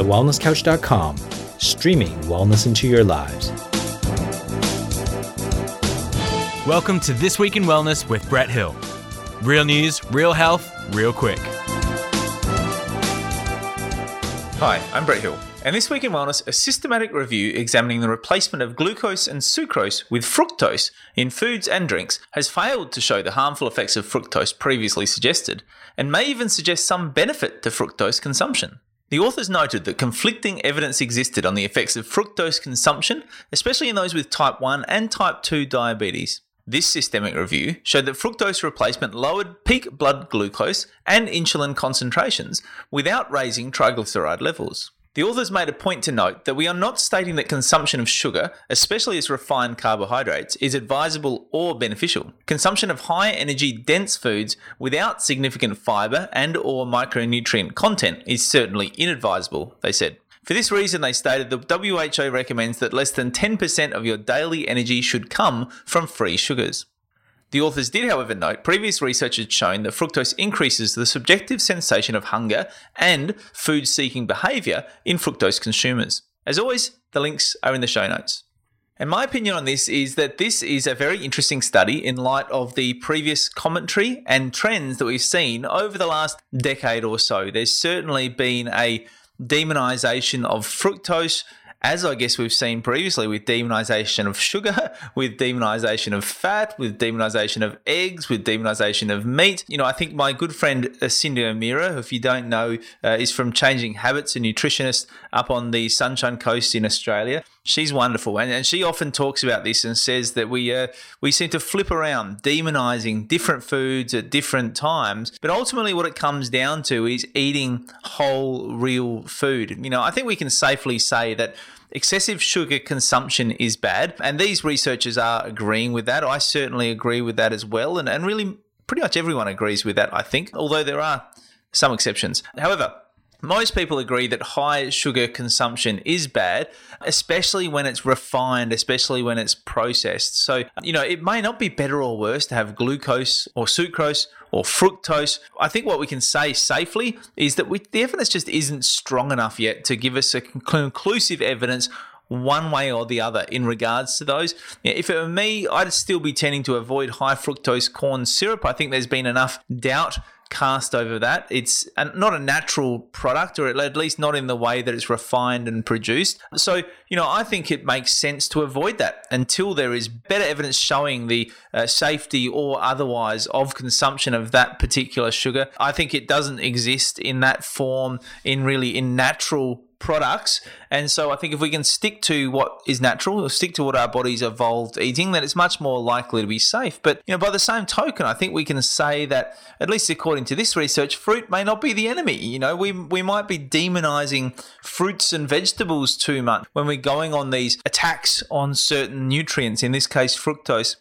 thewellnesscouch.com, streaming wellness into your lives. Welcome to This Week in Wellness with Brett Hill. Real news, real health, real quick. Hi, I'm Brett Hill, and this week in wellness, a systematic review examining the replacement of glucose and sucrose with fructose in foods and drinks has failed to show the harmful effects of fructose previously suggested, and may even suggest some benefit to fructose consumption. The authors noted that conflicting evidence existed on the effects of fructose consumption, especially in those with type 1 and type 2 diabetes. This systemic review showed that fructose replacement lowered peak blood glucose and insulin concentrations without raising triglyceride levels. The authors made a point to note that we are not stating that consumption of sugar, especially as refined carbohydrates, is advisable or beneficial. Consumption of high energy dense foods without significant fiber and or micronutrient content is certainly inadvisable, they said. For this reason, they stated the WHO recommends that less than 10% of your daily energy should come from free sugars. The authors did, however, note previous research had shown that fructose increases the subjective sensation of hunger and food seeking behaviour in fructose consumers. As always, the links are in the show notes. And my opinion on this is that this is a very interesting study in light of the previous commentary and trends that we've seen over the last decade or so. There's certainly been a demonization of fructose as I guess we've seen previously with demonization of sugar, with demonization of fat, with demonization of eggs, with demonization of meat. You know, I think my good friend uh, Cyndi O'Meara, who, if you don't know, uh, is from Changing Habits, a nutritionist up on the Sunshine Coast in Australia. She's wonderful, and, and she often talks about this and says that we uh, we seem to flip around, demonizing different foods at different times. But ultimately, what it comes down to is eating whole, real food. You know, I think we can safely say that excessive sugar consumption is bad, and these researchers are agreeing with that. I certainly agree with that as well, and and really, pretty much everyone agrees with that. I think, although there are some exceptions. However, most people agree that high sugar consumption is bad, especially when it's refined, especially when it's processed. So, you know, it may not be better or worse to have glucose or sucrose or fructose. I think what we can say safely is that we, the evidence just isn't strong enough yet to give us a conclusive evidence one way or the other in regards to those. If it were me, I'd still be tending to avoid high fructose corn syrup. I think there's been enough doubt cast over that. It's not a natural product, or at least not in the way that it's refined and produced. So, you know, I think it makes sense to avoid that until there is better evidence showing the uh, safety or otherwise of consumption of that particular sugar. I think it doesn't exist in that form in really in natural products. And so I think if we can stick to what is natural, or stick to what our bodies evolved eating, then it's much more likely to be safe. But you know, by the same token, I think we can say that, at least according to this research, fruit may not be the enemy. You know, we we might be demonizing fruits and vegetables too much when we're going on these attacks on certain nutrients, in this case fructose.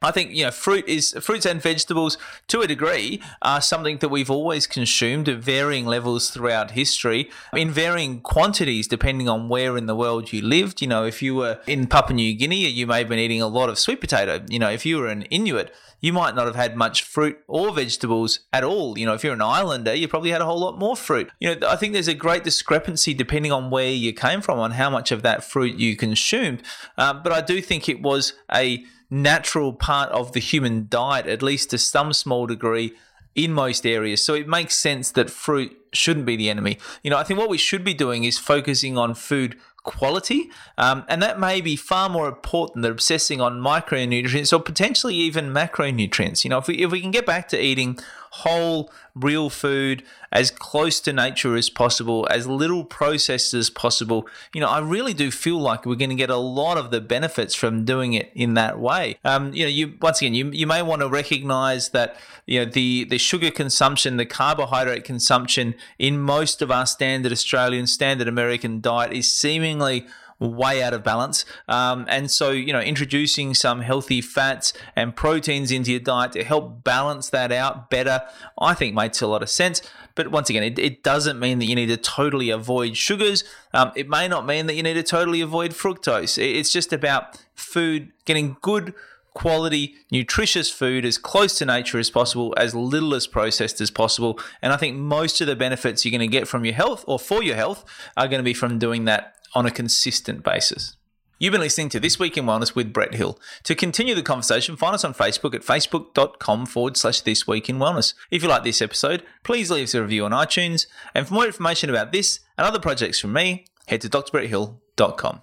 I think you know fruit is fruits and vegetables to a degree are something that we've always consumed at varying levels throughout history in varying quantities depending on where in the world you lived. You know, if you were in Papua New Guinea, you may have been eating a lot of sweet potato. You know, if you were an Inuit, you might not have had much fruit or vegetables at all. You know, if you're an islander, you probably had a whole lot more fruit. You know, I think there's a great discrepancy depending on where you came from on how much of that fruit you consumed. Um, but I do think it was a natural part of the human diet, at least to some small degree, in most areas. So it makes sense that fruit shouldn't be the enemy. You know, I think what we should be doing is focusing on food quality, um, and that may be far more important than obsessing on micronutrients or potentially even macronutrients. You know, if we if we can get back to eating whole, real food as close to nature as possible, as little processed as possible, you know, I really do feel like we're going to get a lot of the benefits from doing it in that way. Um, you know, you once again, you you may want to recognize that you know the the sugar consumption, the carbohydrate consumption in most of our standard Australian, standard American diet is seemingly way out of balance. Um, and so, you know, introducing some healthy fats and proteins into your diet to help balance that out better, I think makes a lot of sense. But once again, it, it doesn't mean that you need to totally avoid sugars. Um, it may not mean that you need to totally avoid fructose. It's just about food, getting good quality, nutritious food as close to nature as possible, as little as processed as possible. And I think most of the benefits you're going to get from your health or for your health are going to be from doing that on a consistent basis. You've been listening to This Week in Wellness with Brett Hill. To continue the conversation, find us on Facebook at facebook.com forward slash This Week in Wellness. If you like this episode, please leave us a review on iTunes. And for more information about this and other projects from me, head to drbretthill.com.